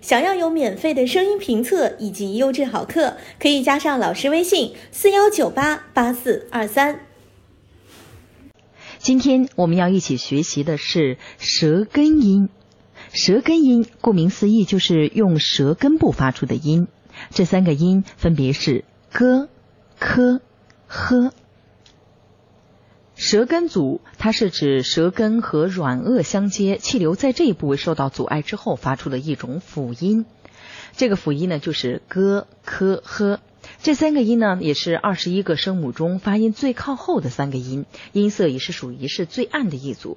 想要有免费的声音评测以及优质好课，可以加上老师微信四幺九八八四二三。今天我们要一起学习的是舌根音。舌根音顾名思义就是用舌根部发出的音，这三个音分别是 g、k、h。舌根组，它是指舌根和软腭相接，气流在这一部位受到阻碍之后发出的一种辅音。这个辅音呢，就是 g、k、h。这三个音呢，也是二十一个声母中发音最靠后的三个音，音色也是属于是最暗的一组。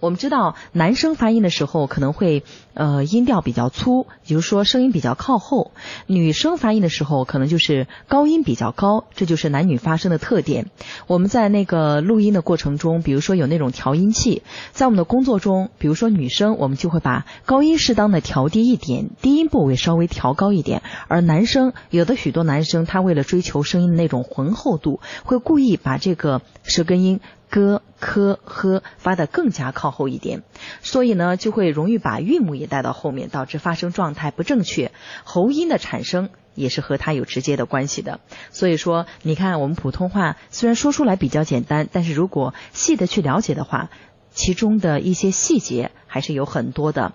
我们知道，男生发音的时候可能会呃音调比较粗，比如说声音比较靠后；女生发音的时候可能就是高音比较高，这就是男女发声的特点。我们在那个录音的过程中，比如说有那种调音器，在我们的工作中，比如说女生，我们就会把高音适当的调低一点，低音部位稍微调高一点；而男生有的许多男生，他为了追求声音的那种浑厚度，会故意把这个舌根音。割、科、呵发的更加靠后一点，所以呢，就会容易把韵母也带到后面，导致发声状态不正确。喉音的产生也是和它有直接的关系的。所以说，你看我们普通话虽然说出来比较简单，但是如果细的去了解的话，其中的一些细节还是有很多的。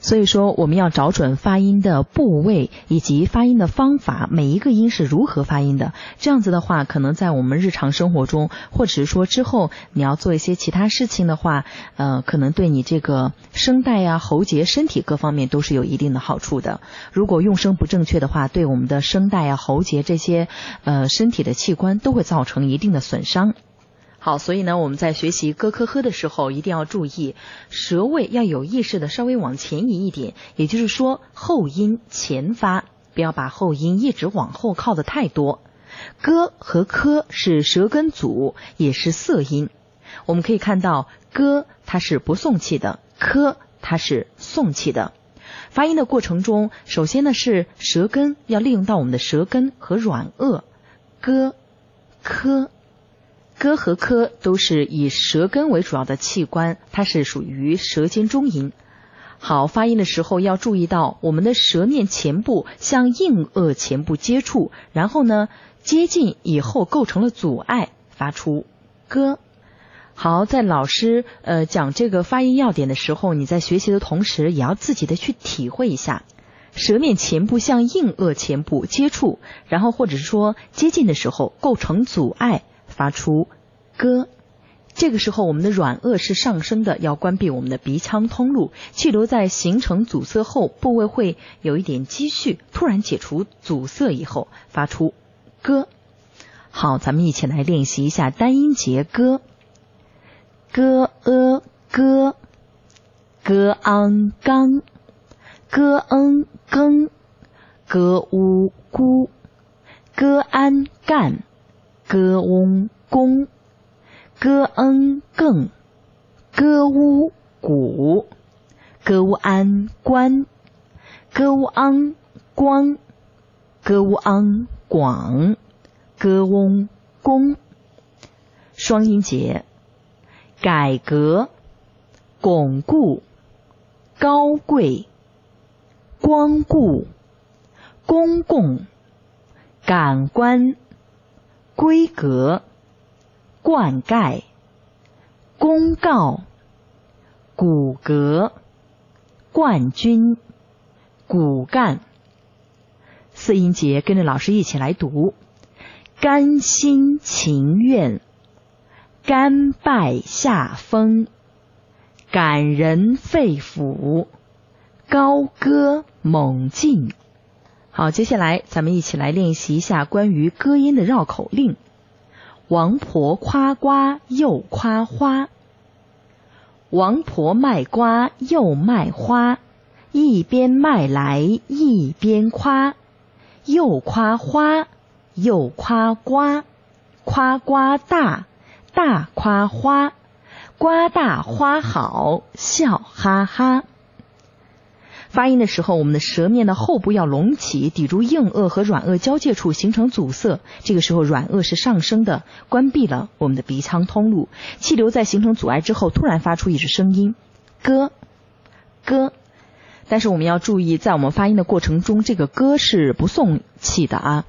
所以说，我们要找准发音的部位以及发音的方法，每一个音是如何发音的。这样子的话，可能在我们日常生活中，或者是说之后你要做一些其他事情的话，呃，可能对你这个声带呀、喉结、身体各方面都是有一定的好处的。如果用声不正确的话，对我们的声带呀、喉结这些呃身体的器官都会造成一定的损伤。好，所以呢，我们在学习咯科呵的时候，一定要注意舌位要有意识的稍微往前移一点，也就是说后音前发，不要把后音一直往后靠的太多。咯和科是舌根阻，也是色音。我们可以看到，咯它是不送气的，科它是送气的。发音的过程中，首先呢是舌根要利用到我们的舌根和软腭，咯科。歌和科都是以舌根为主要的器官，它是属于舌尖中音。好，发音的时候要注意到，我们的舌面前部向硬腭前部接触，然后呢接近以后构成了阻碍，发出歌。好，在老师呃讲这个发音要点的时候，你在学习的同时，也要自己的去体会一下，舌面前部向硬腭前部接触，然后或者是说接近的时候构成阻碍。发出歌，这个时候我们的软腭是上升的，要关闭我们的鼻腔通路，气流在形成阻塞后，部位会有一点积蓄，突然解除阻塞以后，发出歌。好，咱们一起来练习一下单音节歌。歌呃歌，歌昂刚，歌嗯更，歌呜咕，歌安干。歌翁公，歌恩更，歌乌古，歌乌安关，歌乌安光，歌乌安广，歌翁公。双音节，改革，巩固，高贵，光顾，公共，感官。规格、灌溉、公告、骨骼、冠军、骨干。四音节跟着老师一起来读：甘心情愿、甘拜下风、感人肺腑、高歌猛进。好，接下来咱们一起来练习一下关于歌音的绕口令。王婆夸瓜又夸花，王婆卖瓜又卖花，一边卖来一边夸，又夸花又夸瓜，夸瓜大，大夸花，瓜大花好，笑哈哈。发音的时候，我们的舌面的后部要隆起，抵住硬腭和软腭交界处，形成阻塞。这个时候，软腭是上升的，关闭了我们的鼻腔通路。气流在形成阻碍之后，突然发出一只声音，咯，咯。但是我们要注意，在我们发音的过程中，这个咯是不送气的啊。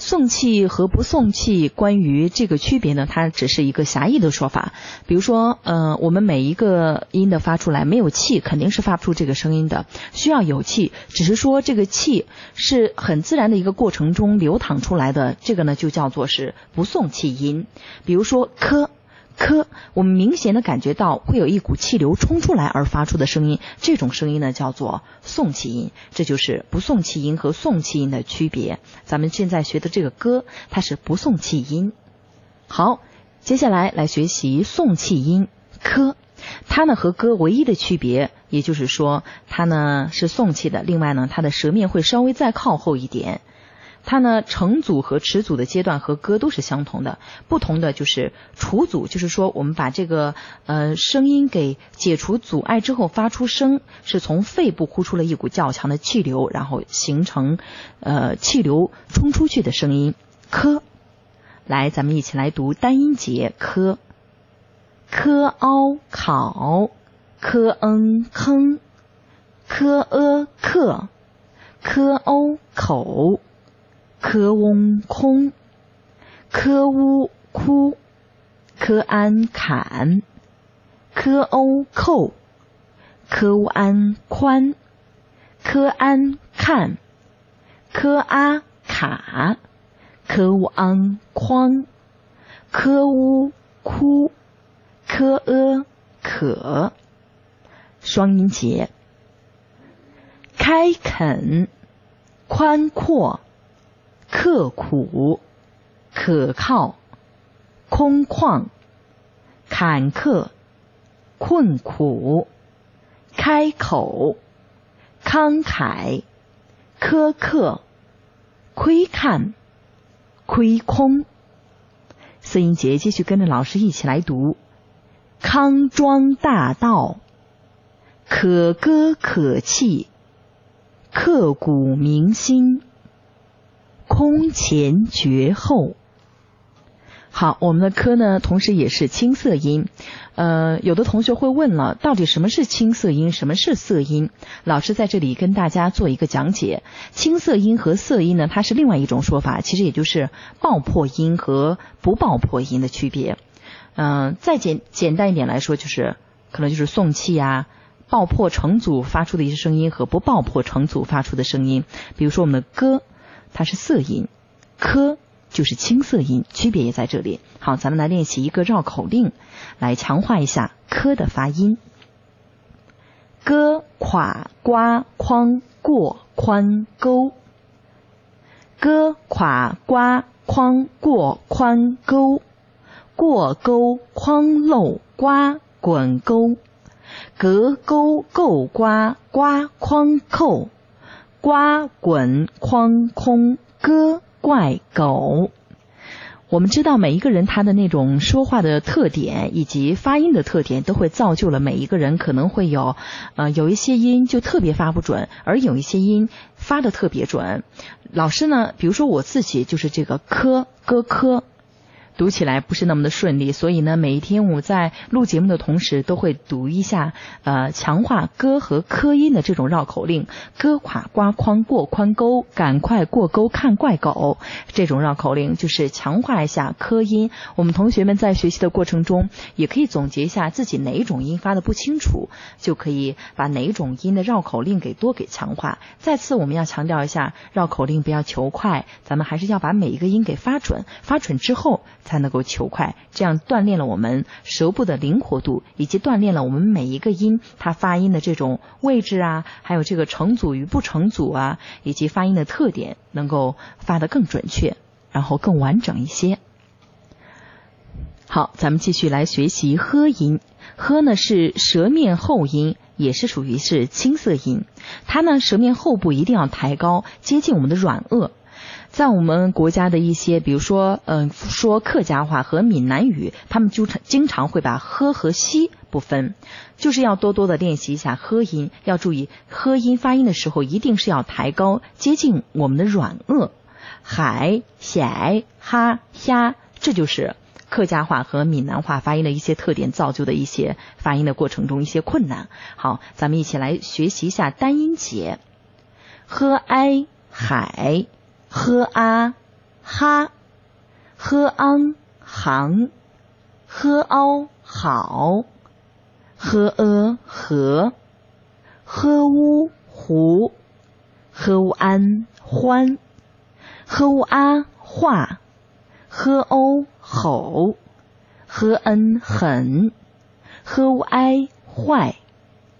送气和不送气，关于这个区别呢，它只是一个狭义的说法。比如说，呃，我们每一个音的发出来没有气，肯定是发不出这个声音的，需要有气。只是说这个气是很自然的一个过程中流淌出来的，这个呢就叫做是不送气音。比如说，科。科，我们明显的感觉到会有一股气流冲出来而发出的声音，这种声音呢叫做送气音，这就是不送气音和送气音的区别。咱们现在学的这个歌，它是不送气音。好，接下来来学习送气音科，它呢和歌唯一的区别，也就是说它呢是送气的，另外呢它的舌面会稍微再靠后一点。它呢，成组和持组的阶段和歌都是相同的，不同的就是除组，就是说我们把这个呃声音给解除阻碍之后发出声，是从肺部呼出了一股较强的气流，然后形成呃气流冲出去的声音。科，来，咱们一起来读单音节科，科凹考，科嗯坑，科呃克，科欧口。科翁空，科乌哭，科安坎，科欧扣，科乌安宽，科安看，科阿卡，科乌安匡，科乌哭，科阿可。双音节，开垦，宽阔。刻苦、可靠、空旷、坎坷、困苦、开口、慷慨、苛刻、窥看、亏空。四音节继续跟着老师一起来读：康庄大道，可歌可泣，刻骨铭心。空前绝后。好，我们的科呢，同时也是青色音。呃，有的同学会问了，到底什么是青色音，什么是色音？老师在这里跟大家做一个讲解。青色音和色音呢，它是另外一种说法，其实也就是爆破音和不爆破音的区别。嗯，再简简单一点来说，就是可能就是送气啊，爆破成组发出的一些声音和不爆破成组发出的声音。比如说我们的歌。它是色音，科就是青色音，区别也在这里。好，咱们来练习一个绕口令，来强化一下科的发音。歌垮瓜筐过宽沟，歌垮瓜筐过宽沟，过沟筐漏瓜滚沟，隔沟够瓜瓜筐扣。瓜滚筐空歌怪狗。我们知道每一个人他的那种说话的特点以及发音的特点，都会造就了每一个人可能会有呃有一些音就特别发不准，而有一些音发的特别准。老师呢，比如说我自己就是这个科歌科。读起来不是那么的顺利，所以呢，每一天我在录节目的同时都会读一下，呃，强化歌和科音的这种绕口令。歌垮瓜筐过宽沟，赶快过沟看怪狗。这种绕口令就是强化一下科音。我们同学们在学习的过程中，也可以总结一下自己哪一种音发的不清楚，就可以把哪一种音的绕口令给多给强化。再次，我们要强调一下，绕口令不要求快，咱们还是要把每一个音给发准。发准之后。才能够求快，这样锻炼了我们舌部的灵活度，以及锻炼了我们每一个音它发音的这种位置啊，还有这个成组与不成组啊，以及发音的特点，能够发得更准确，然后更完整一些。好，咱们继续来学习呵音。呵呢是舌面后音，也是属于是青色音。它呢舌面后部一定要抬高，接近我们的软腭。在我们国家的一些，比如说，嗯，说客家话和闽南语，他们就经常会把呵和西不分，就是要多多的练习一下呵音，要注意呵音发音的时候一定是要抬高，接近我们的软腭。海、海、哈、虾，这就是客家话和闽南话发音的一些特点造就的一些发音的过程中一些困难。好，咱们一起来学习一下单音节：h i 海，h a 哈，h ang 行，h ao 好，h e 和，h u 湖，h u an 欢，h u a 画，h o 吼，h n 狠，h u i 坏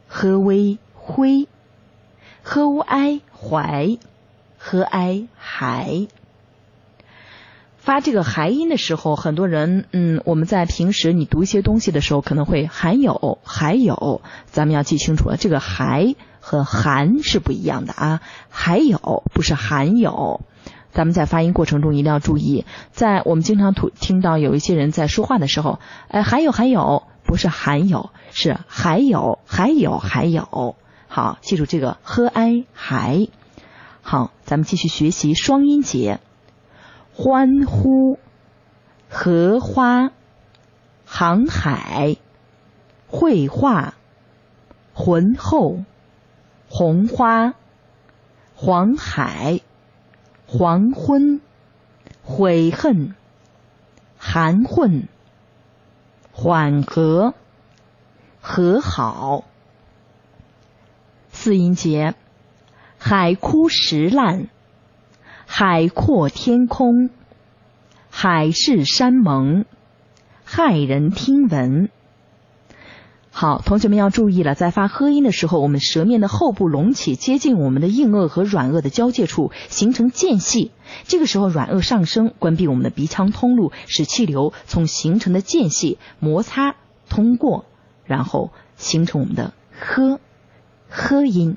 ，h v 灰，h u i 怀，h i 还。发这个还音的时候，很多人，嗯，我们在平时你读一些东西的时候，可能会含有，还有，咱们要记清楚了，这个还和含是不一样的啊，还有不是含有，咱们在发音过程中一定要注意，在我们经常吐听到有一些人在说话的时候，哎，还有还有，不是含有，是还有还有还有，好，记住这个 h i 还，好，咱们继续学习双音节。欢呼，荷花，航海，绘画，浑厚，红花，黄海，黄昏，悔恨，含混，缓和，和好。四音节，海枯石烂。海阔天空，海誓山盟，骇人听闻。好，同学们要注意了，在发呵音的时候，我们舌面的后部隆起，接近我们的硬腭和软腭的交界处，形成间隙。这个时候，软腭上升，关闭我们的鼻腔通路，使气流从形成的间隙摩擦通过，然后形成我们的呵呵音。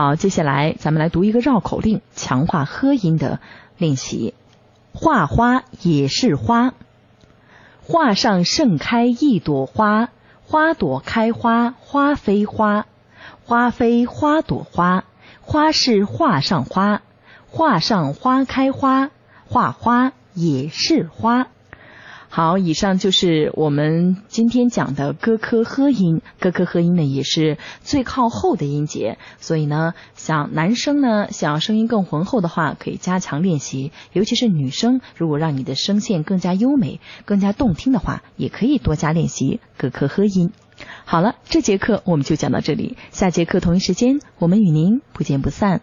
好，接下来咱们来读一个绕口令，强化呵音的练习。画花也是花，画上盛开一朵花，花朵开花花非花，花非花朵花，花是画上花，画上花开花，画花也是花。好，以上就是我们今天讲的歌科呵音。歌科呵音呢，也是最靠后的音节，所以呢，像男生呢，想要声音更浑厚的话，可以加强练习；尤其是女生，如果让你的声线更加优美、更加动听的话，也可以多加练习歌科呵音。好了，这节课我们就讲到这里，下节课同一时间，我们与您不见不散。